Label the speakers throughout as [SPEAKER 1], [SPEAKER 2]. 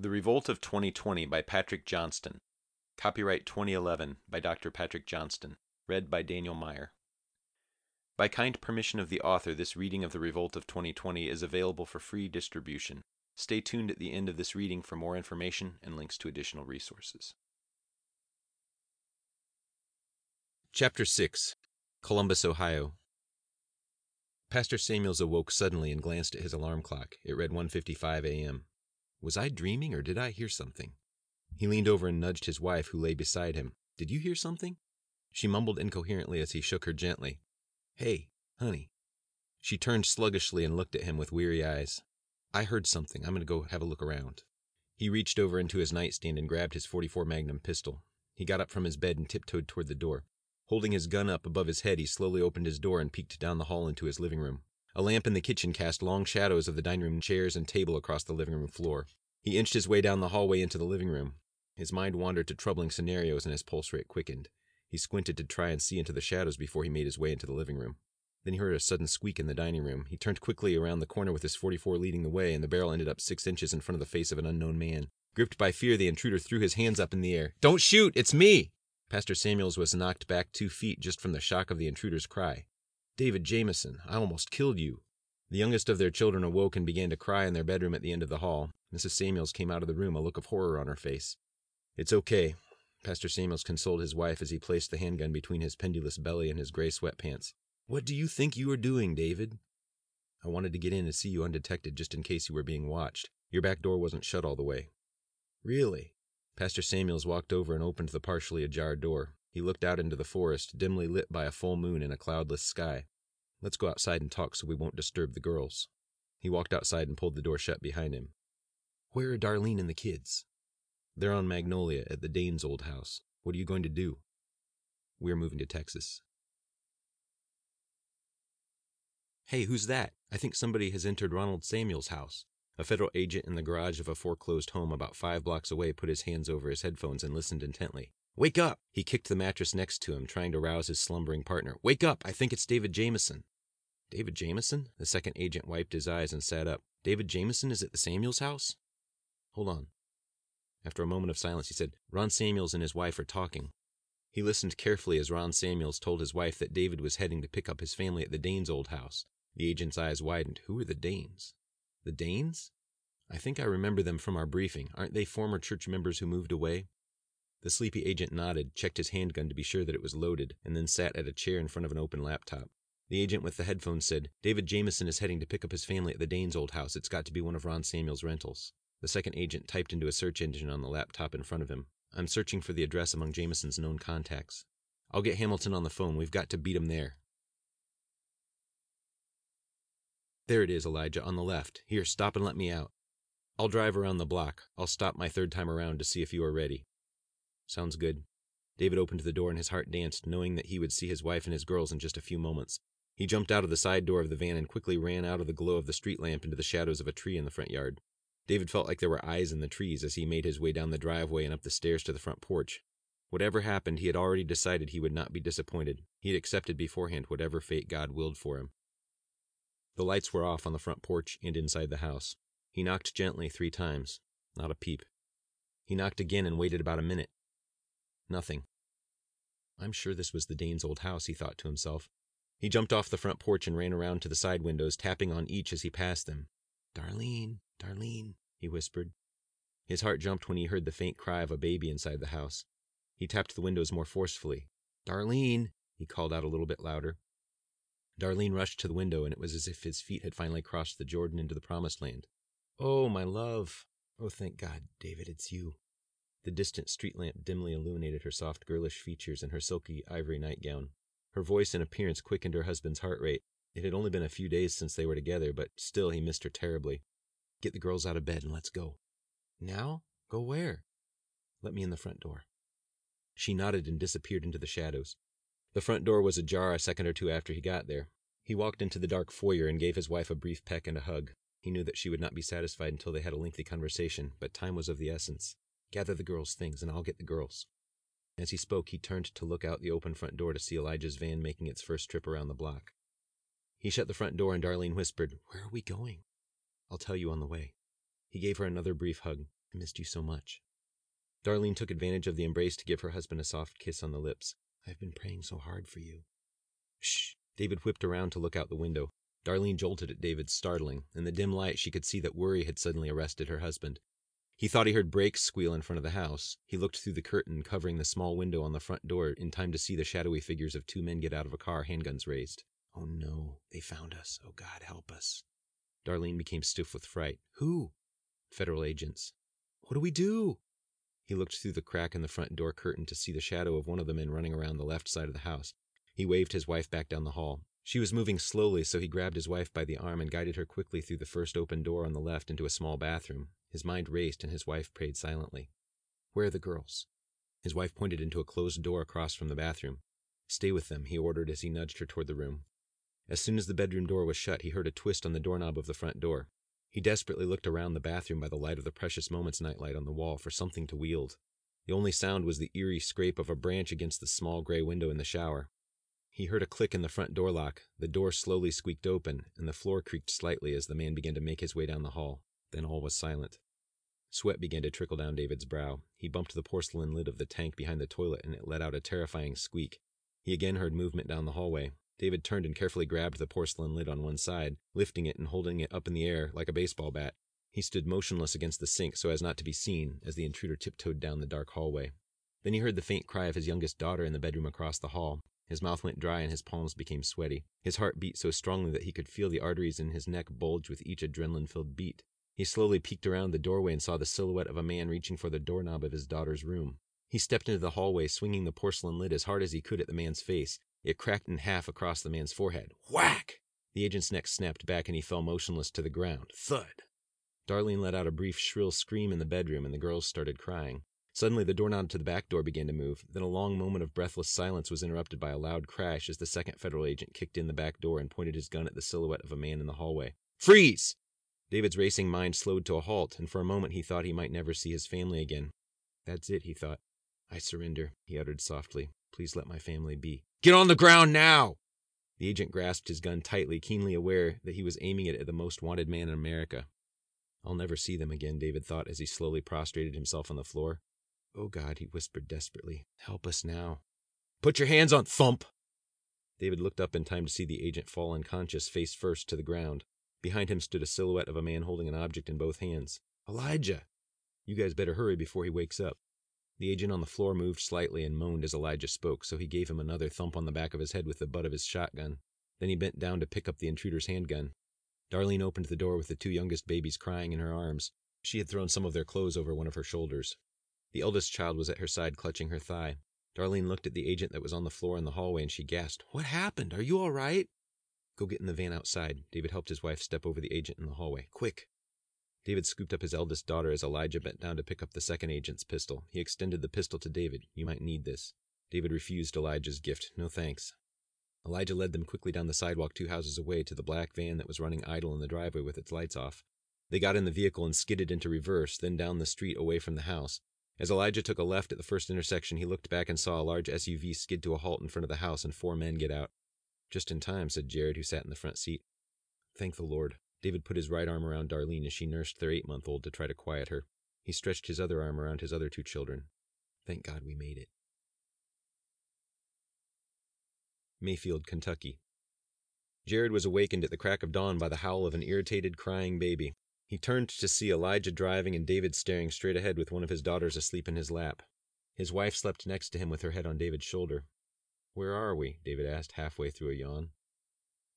[SPEAKER 1] The Revolt of 2020 by Patrick Johnston. Copyright 2011 by Dr. Patrick Johnston. Read by Daniel Meyer. By kind permission of the author, this reading of The Revolt of 2020 is available for free distribution. Stay tuned at the end of this reading for more information and links to additional resources.
[SPEAKER 2] Chapter 6 Columbus, Ohio Pastor Samuels awoke suddenly and glanced at his alarm clock. It read 1:55 a.m. Was I dreaming or did I hear something? He leaned over and nudged his wife who lay beside him. Did you hear something? She mumbled incoherently as he shook her gently. Hey, honey. She turned sluggishly and looked at him with weary eyes. I heard something. I'm going to go have a look around. He reached over into his nightstand and grabbed his 44 Magnum pistol. He got up from his bed and tiptoed toward the door. Holding his gun up above his head, he slowly opened his door and peeked down the hall into his living room. A lamp in the kitchen cast long shadows of the dining room chairs and table across the living room floor. He inched his way down the hallway into the living room. His mind wandered to troubling scenarios and his pulse rate quickened. He squinted to try and see into the shadows before he made his way into the living room. Then he heard a sudden squeak in the dining room. He turned quickly around the corner with his 44 leading the way, and the barrel ended up six inches in front of the face of an unknown man. Gripped by fear, the intruder threw his hands up in the air. Don't shoot! It's me! Pastor Samuels was knocked back two feet just from the shock of the intruder's cry. David Jameson, I almost killed you. The youngest of their children awoke and began to cry in their bedroom at the end of the hall. Mrs. Samuels came out of the room, a look of horror on her face. It's okay. Pastor Samuels consoled his wife as he placed the handgun between his pendulous belly and his gray sweatpants. What do you think you are doing, David? I wanted to get in and see you undetected just in case you were being watched. Your back door wasn't shut all the way. Really? Pastor Samuels walked over and opened the partially ajar door. He looked out into the forest, dimly lit by a full moon and a cloudless sky. Let's go outside and talk so we won't disturb the girls. He walked outside and pulled the door shut behind him. Where are Darlene and the kids? They're on Magnolia at the Danes' old house. What are you going to do? We're moving to Texas. Hey, who's that? I think somebody has entered Ronald Samuel's house. A federal agent in the garage of a foreclosed home about five blocks away put his hands over his headphones and listened intently. Wake up! He kicked the mattress next to him, trying to rouse his slumbering partner. Wake up! I think it's David Jameson. David Jameson? The second agent wiped his eyes and sat up. David Jameson is at the Samuels house? Hold on. After a moment of silence, he said, Ron Samuels and his wife are talking. He listened carefully as Ron Samuels told his wife that David was heading to pick up his family at the Danes' old house. The agent's eyes widened. Who are the Danes? The Danes? I think I remember them from our briefing. Aren't they former church members who moved away? The sleepy agent nodded, checked his handgun to be sure that it was loaded, and then sat at a chair in front of an open laptop. The agent with the headphones said, David Jameson is heading to pick up his family at the Danes' old house. It's got to be one of Ron Samuel's rentals. The second agent typed into a search engine on the laptop in front of him. I'm searching for the address among Jameson's known contacts. I'll get Hamilton on the phone. We've got to beat him there. There it is, Elijah, on the left. Here, stop and let me out. I'll drive around the block. I'll stop my third time around to see if you are ready. Sounds good. David opened the door and his heart danced, knowing that he would see his wife and his girls in just a few moments. He jumped out of the side door of the van and quickly ran out of the glow of the street lamp into the shadows of a tree in the front yard. David felt like there were eyes in the trees as he made his way down the driveway and up the stairs to the front porch. Whatever happened, he had already decided he would not be disappointed. He had accepted beforehand whatever fate God willed for him. The lights were off on the front porch and inside the house. He knocked gently three times. Not a peep. He knocked again and waited about a minute. Nothing. I'm sure this was the Danes' old house, he thought to himself. He jumped off the front porch and ran around to the side windows, tapping on each as he passed them. Darlene, Darlene, he whispered. His heart jumped when he heard the faint cry of a baby inside the house. He tapped the windows more forcefully. Darlene, he called out a little bit louder. Darlene rushed to the window, and it was as if his feet had finally crossed the Jordan into the promised land. Oh, my love. Oh, thank God, David, it's you. The distant street lamp dimly illuminated her soft girlish features and her silky ivory nightgown. Her voice and appearance quickened her husband's heart rate. It had only been a few days since they were together, but still he missed her terribly. Get the girls out of bed and let's go. Now? Go where? Let me in the front door. She nodded and disappeared into the shadows. The front door was ajar a second or two after he got there. He walked into the dark foyer and gave his wife a brief peck and a hug. He knew that she would not be satisfied until they had a lengthy conversation, but time was of the essence. Gather the girls' things, and I'll get the girls. As he spoke, he turned to look out the open front door to see Elijah's van making its first trip around the block. He shut the front door, and Darlene whispered, Where are we going? I'll tell you on the way. He gave her another brief hug. I missed you so much. Darlene took advantage of the embrace to give her husband a soft kiss on the lips. I've been praying so hard for you. Shh! David whipped around to look out the window. Darlene jolted at David's startling. In the dim light, she could see that worry had suddenly arrested her husband. He thought he heard brakes squeal in front of the house. He looked through the curtain covering the small window on the front door in time to see the shadowy figures of two men get out of a car, handguns raised. Oh no, they found us. Oh God, help us. Darlene became stiff with fright. Who? Federal agents. What do we do? He looked through the crack in the front door curtain to see the shadow of one of the men running around the left side of the house. He waved his wife back down the hall. She was moving slowly, so he grabbed his wife by the arm and guided her quickly through the first open door on the left into a small bathroom. His mind raced, and his wife prayed silently. Where are the girls? His wife pointed into a closed door across from the bathroom. Stay with them, he ordered as he nudged her toward the room. As soon as the bedroom door was shut, he heard a twist on the doorknob of the front door. He desperately looked around the bathroom by the light of the Precious Moments nightlight on the wall for something to wield. The only sound was the eerie scrape of a branch against the small gray window in the shower. He heard a click in the front door lock, the door slowly squeaked open, and the floor creaked slightly as the man began to make his way down the hall. Then all was silent. Sweat began to trickle down David's brow. He bumped the porcelain lid of the tank behind the toilet and it let out a terrifying squeak. He again heard movement down the hallway. David turned and carefully grabbed the porcelain lid on one side, lifting it and holding it up in the air like a baseball bat. He stood motionless against the sink so as not to be seen as the intruder tiptoed down the dark hallway. Then he heard the faint cry of his youngest daughter in the bedroom across the hall. His mouth went dry and his palms became sweaty. His heart beat so strongly that he could feel the arteries in his neck bulge with each adrenaline filled beat. He slowly peeked around the doorway and saw the silhouette of a man reaching for the doorknob of his daughter's room. He stepped into the hallway, swinging the porcelain lid as hard as he could at the man's face. It cracked in half across the man's forehead. Whack! The agent's neck snapped back and he fell motionless to the ground. Thud! Darlene let out a brief shrill scream in the bedroom and the girls started crying. Suddenly, the doorknob to the back door began to move. Then a long moment of breathless silence was interrupted by a loud crash as the second federal agent kicked in the back door and pointed his gun at the silhouette of a man in the hallway. Freeze! David's racing mind slowed to a halt, and for a moment he thought he might never see his family again. That's it, he thought. I surrender, he uttered softly. Please let my family be. Get on the ground now! The agent grasped his gun tightly, keenly aware that he was aiming it at the most wanted man in America. I'll never see them again, David thought as he slowly prostrated himself on the floor. Oh God, he whispered desperately. Help us now. Put your hands on Thump! David looked up in time to see the agent fall unconscious face first to the ground. Behind him stood a silhouette of a man holding an object in both hands. Elijah! You guys better hurry before he wakes up. The agent on the floor moved slightly and moaned as Elijah spoke, so he gave him another thump on the back of his head with the butt of his shotgun. Then he bent down to pick up the intruder's handgun. Darlene opened the door with the two youngest babies crying in her arms. She had thrown some of their clothes over one of her shoulders. The eldest child was at her side, clutching her thigh. Darlene looked at the agent that was on the floor in the hallway and she gasped, What happened? Are you all right? Go get in the van outside. David helped his wife step over the agent in the hallway. Quick! David scooped up his eldest daughter as Elijah bent down to pick up the second agent's pistol. He extended the pistol to David. You might need this. David refused Elijah's gift. No thanks. Elijah led them quickly down the sidewalk two houses away to the black van that was running idle in the driveway with its lights off. They got in the vehicle and skidded into reverse, then down the street away from the house. As Elijah took a left at the first intersection, he looked back and saw a large SUV skid to a halt in front of the house and four men get out. Just in time, said Jared, who sat in the front seat. Thank the Lord. David put his right arm around Darlene as she nursed their eight month old to try to quiet her. He stretched his other arm around his other two children. Thank God we made it. Mayfield, Kentucky. Jared was awakened at the crack of dawn by the howl of an irritated, crying baby. He turned to see Elijah driving and David staring straight ahead with one of his daughters asleep in his lap. His wife slept next to him with her head on David's shoulder. Where are we? David asked, halfway through a yawn.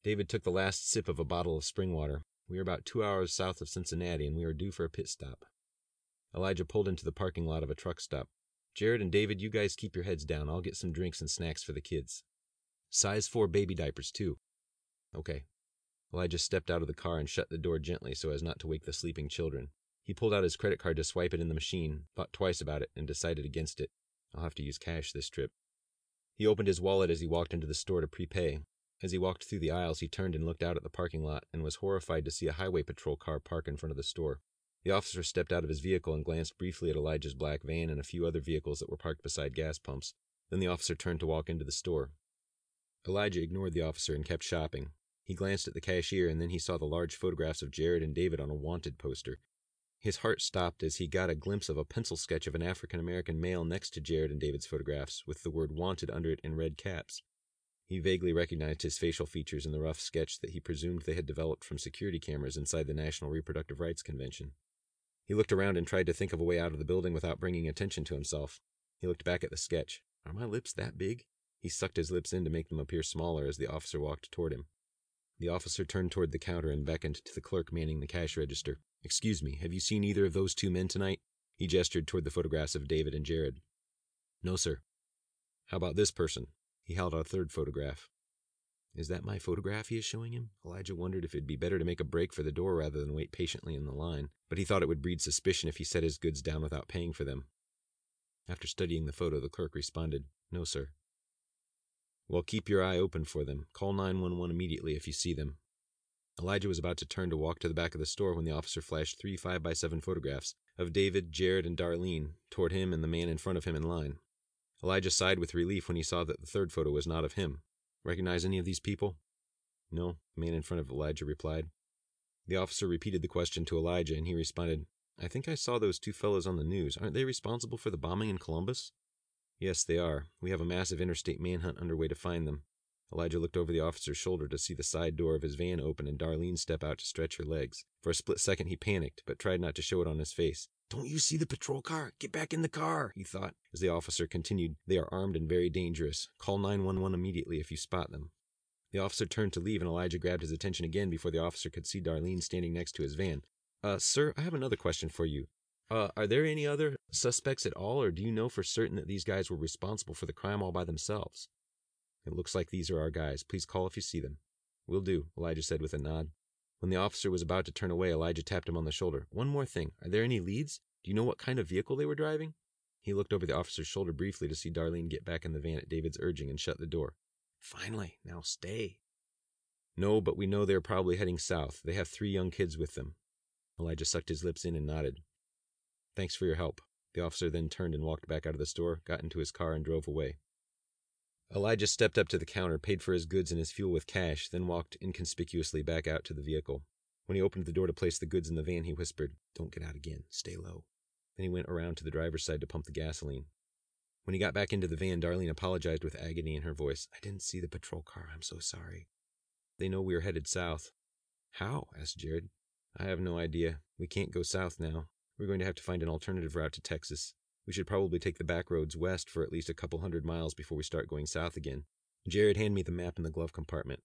[SPEAKER 2] David took the last sip of a bottle of spring water. We are about two hours south of Cincinnati, and we are due for a pit stop. Elijah pulled into the parking lot of a truck stop. Jared and David, you guys keep your heads down. I'll get some drinks and snacks for the kids. Size 4 baby diapers, too. Okay. Elijah stepped out of the car and shut the door gently so as not to wake the sleeping children. He pulled out his credit card to swipe it in the machine, thought twice about it, and decided against it. I'll have to use cash this trip. He opened his wallet as he walked into the store to prepay. As he walked through the aisles, he turned and looked out at the parking lot and was horrified to see a highway patrol car park in front of the store. The officer stepped out of his vehicle and glanced briefly at Elijah's black van and a few other vehicles that were parked beside gas pumps. Then the officer turned to walk into the store. Elijah ignored the officer and kept shopping. He glanced at the cashier and then he saw the large photographs of Jared and David on a wanted poster. His heart stopped as he got a glimpse of a pencil sketch of an African American male next to Jared and David's photographs, with the word wanted under it in red caps. He vaguely recognized his facial features in the rough sketch that he presumed they had developed from security cameras inside the National Reproductive Rights Convention. He looked around and tried to think of a way out of the building without bringing attention to himself. He looked back at the sketch. Are my lips that big? He sucked his lips in to make them appear smaller as the officer walked toward him. The officer turned toward the counter and beckoned to the clerk manning the cash register. Excuse me, have you seen either of those two men tonight? He gestured toward the photographs of David and Jared. No, sir. How about this person? He held out a third photograph. Is that my photograph he is showing him? Elijah wondered if it'd be better to make a break for the door rather than wait patiently in the line, but he thought it would breed suspicion if he set his goods down without paying for them. After studying the photo, the clerk responded, No, sir. Well, keep your eye open for them. Call 911 immediately if you see them. Elijah was about to turn to walk to the back of the store when the officer flashed three 5 by 7 photographs of David, Jared, and Darlene toward him and the man in front of him in line. Elijah sighed with relief when he saw that the third photo was not of him. Recognize any of these people? No, the man in front of Elijah replied. The officer repeated the question to Elijah, and he responded, I think I saw those two fellows on the news. Aren't they responsible for the bombing in Columbus? Yes, they are. We have a massive interstate manhunt underway to find them. Elijah looked over the officer's shoulder to see the side door of his van open and Darlene step out to stretch her legs. For a split second he panicked, but tried not to show it on his face. Don't you see the patrol car? Get back in the car, he thought, as the officer continued. They are armed and very dangerous. Call 911 immediately if you spot them. The officer turned to leave, and Elijah grabbed his attention again before the officer could see Darlene standing next to his van. Uh, sir, I have another question for you. Uh, are there any other suspects at all, or do you know for certain that these guys were responsible for the crime all by themselves? It looks like these are our guys. Please call if you see them. Will do, Elijah said with a nod. When the officer was about to turn away, Elijah tapped him on the shoulder. One more thing. Are there any leads? Do you know what kind of vehicle they were driving? He looked over the officer's shoulder briefly to see Darlene get back in the van at David's urging and shut the door. Finally, now stay. No, but we know they're probably heading south. They have three young kids with them. Elijah sucked his lips in and nodded. Thanks for your help. The officer then turned and walked back out of the store, got into his car, and drove away. Elijah stepped up to the counter, paid for his goods and his fuel with cash, then walked inconspicuously back out to the vehicle. When he opened the door to place the goods in the van, he whispered, Don't get out again. Stay low. Then he went around to the driver's side to pump the gasoline. When he got back into the van, Darlene apologized with agony in her voice. I didn't see the patrol car. I'm so sorry. They know we are headed south. How? asked Jared. I have no idea. We can't go south now. We're going to have to find an alternative route to Texas. We should probably take the back roads west for at least a couple hundred miles before we start going south again. Jared handed me the map in the glove compartment.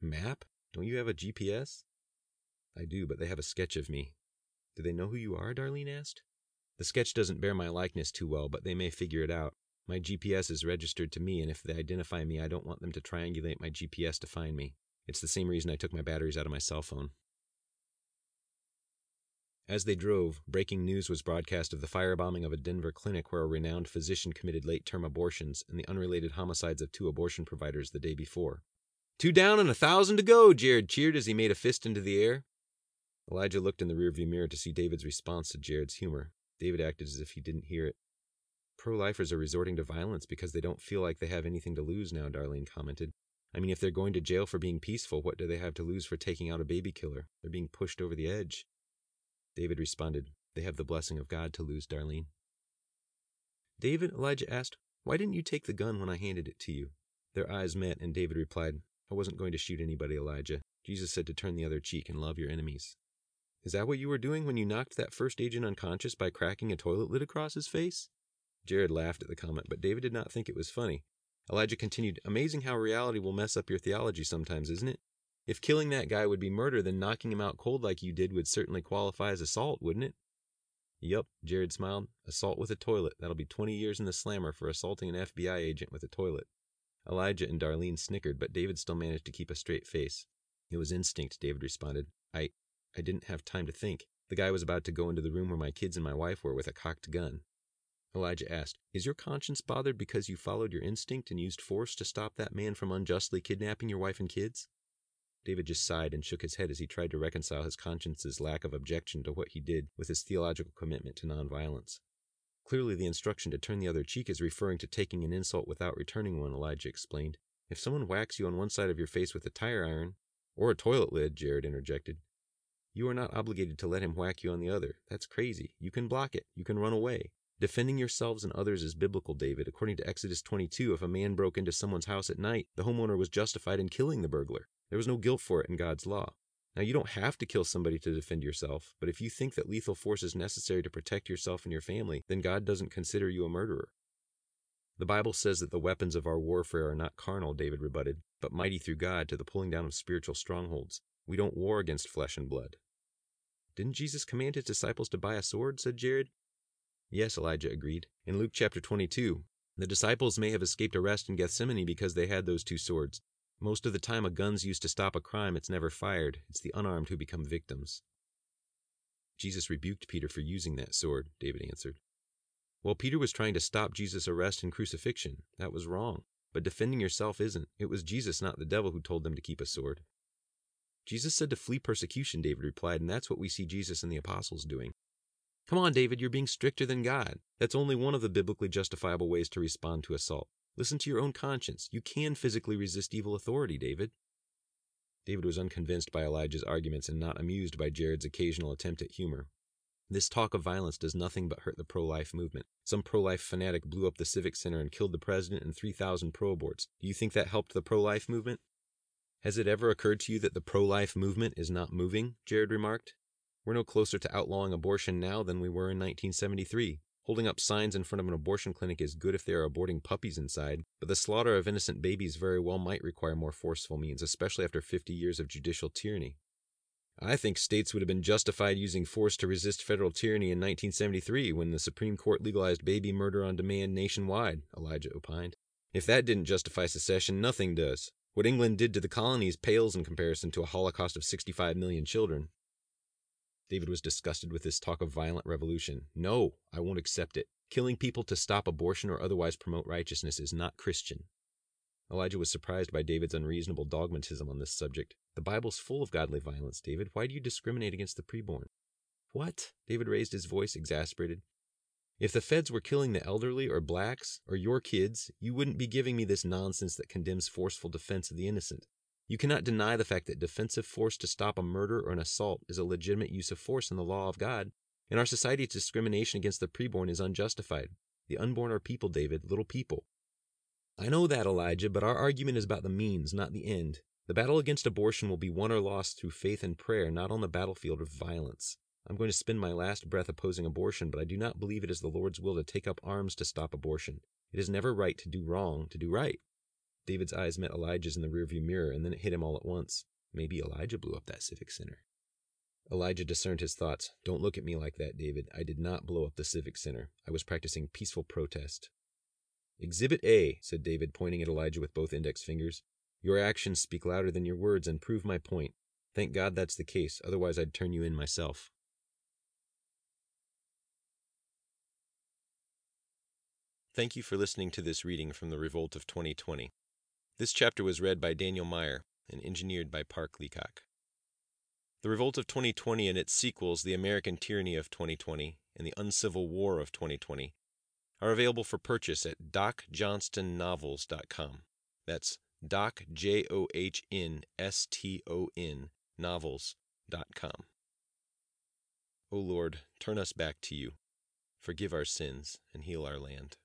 [SPEAKER 2] Map? Don't you have a GPS? I do, but they have a sketch of me. Do they know who you are? Darlene asked. The sketch doesn't bear my likeness too well, but they may figure it out. My GPS is registered to me, and if they identify me, I don't want them to triangulate my GPS to find me. It's the same reason I took my batteries out of my cell phone. As they drove, breaking news was broadcast of the firebombing of a Denver clinic where a renowned physician committed late term abortions and the unrelated homicides of two abortion providers the day before. Two down and a thousand to go, Jared cheered as he made a fist into the air. Elijah looked in the rearview mirror to see David's response to Jared's humor. David acted as if he didn't hear it. Pro lifers are resorting to violence because they don't feel like they have anything to lose now, Darlene commented. I mean, if they're going to jail for being peaceful, what do they have to lose for taking out a baby killer? They're being pushed over the edge. David responded, They have the blessing of God to lose, Darlene. David, Elijah asked, Why didn't you take the gun when I handed it to you? Their eyes met, and David replied, I wasn't going to shoot anybody, Elijah. Jesus said to turn the other cheek and love your enemies. Is that what you were doing when you knocked that first agent unconscious by cracking a toilet lid across his face? Jared laughed at the comment, but David did not think it was funny. Elijah continued, Amazing how reality will mess up your theology sometimes, isn't it? If killing that guy would be murder, then knocking him out cold like you did would certainly qualify as assault, wouldn't it? Yup, Jared smiled. Assault with a toilet. That'll be 20 years in the slammer for assaulting an FBI agent with a toilet. Elijah and Darlene snickered, but David still managed to keep a straight face. It was instinct, David responded. I I didn't have time to think. The guy was about to go into the room where my kids and my wife were with a cocked gun. Elijah asked, Is your conscience bothered because you followed your instinct and used force to stop that man from unjustly kidnapping your wife and kids? David just sighed and shook his head as he tried to reconcile his conscience's lack of objection to what he did with his theological commitment to nonviolence. Clearly, the instruction to turn the other cheek is referring to taking an insult without returning one, Elijah explained. If someone whacks you on one side of your face with a tire iron, or a toilet lid, Jared interjected. You are not obligated to let him whack you on the other. That's crazy. You can block it. You can run away. Defending yourselves and others is biblical, David. According to Exodus 22, if a man broke into someone's house at night, the homeowner was justified in killing the burglar. There was no guilt for it in God's law. Now, you don't have to kill somebody to defend yourself, but if you think that lethal force is necessary to protect yourself and your family, then God doesn't consider you a murderer. The Bible says that the weapons of our warfare are not carnal, David rebutted, but mighty through God to the pulling down of spiritual strongholds. We don't war against flesh and blood. Didn't Jesus command his disciples to buy a sword? said Jared. Yes, Elijah agreed. In Luke chapter 22, the disciples may have escaped arrest in Gethsemane because they had those two swords. Most of the time, a gun's used to stop a crime, it's never fired. It's the unarmed who become victims. Jesus rebuked Peter for using that sword, David answered. Well, Peter was trying to stop Jesus' arrest and crucifixion. That was wrong. But defending yourself isn't. It was Jesus, not the devil, who told them to keep a sword. Jesus said to flee persecution, David replied, and that's what we see Jesus and the apostles doing. Come on, David, you're being stricter than God. That's only one of the biblically justifiable ways to respond to assault. Listen to your own conscience. You can physically resist evil authority, David. David was unconvinced by Elijah's arguments and not amused by Jared's occasional attempt at humor. This talk of violence does nothing but hurt the pro life movement. Some pro life fanatic blew up the Civic Center and killed the president and 3,000 pro aborts. Do you think that helped the pro life movement? Has it ever occurred to you that the pro life movement is not moving? Jared remarked. We're no closer to outlawing abortion now than we were in 1973. Holding up signs in front of an abortion clinic is good if they are aborting puppies inside, but the slaughter of innocent babies very well might require more forceful means, especially after 50 years of judicial tyranny. I think states would have been justified using force to resist federal tyranny in 1973 when the Supreme Court legalized baby murder on demand nationwide, Elijah opined. If that didn't justify secession, nothing does. What England did to the colonies pales in comparison to a holocaust of 65 million children. David was disgusted with this talk of violent revolution. No, I won't accept it. Killing people to stop abortion or otherwise promote righteousness is not Christian. Elijah was surprised by David's unreasonable dogmatism on this subject. The Bible's full of godly violence, David. Why do you discriminate against the preborn? What? David raised his voice, exasperated. If the feds were killing the elderly or blacks or your kids, you wouldn't be giving me this nonsense that condemns forceful defense of the innocent. You cannot deny the fact that defensive force to stop a murder or an assault is a legitimate use of force in the law of God. In our society, discrimination against the preborn is unjustified. The unborn are people, David, little people. I know that, Elijah, but our argument is about the means, not the end. The battle against abortion will be won or lost through faith and prayer, not on the battlefield of violence. I'm going to spend my last breath opposing abortion, but I do not believe it is the Lord's will to take up arms to stop abortion. It is never right to do wrong to do right. David's eyes met Elijah's in the rearview mirror, and then it hit him all at once. Maybe Elijah blew up that civic center. Elijah discerned his thoughts. Don't look at me like that, David. I did not blow up the civic center. I was practicing peaceful protest. Exhibit A, said David, pointing at Elijah with both index fingers. Your actions speak louder than your words and prove my point. Thank God that's the case, otherwise I'd turn you in myself.
[SPEAKER 1] Thank you for listening to this reading from the Revolt of 2020. This chapter was read by Daniel Meyer and engineered by Park Leacock. The Revolt of 2020 and its sequels, The American Tyranny of 2020 and The Uncivil War of 2020, are available for purchase at docjohnstonnovels.com. That's Doc, J O H N S T O N, novels.com. O Lord, turn us back to you. Forgive our sins and heal our land.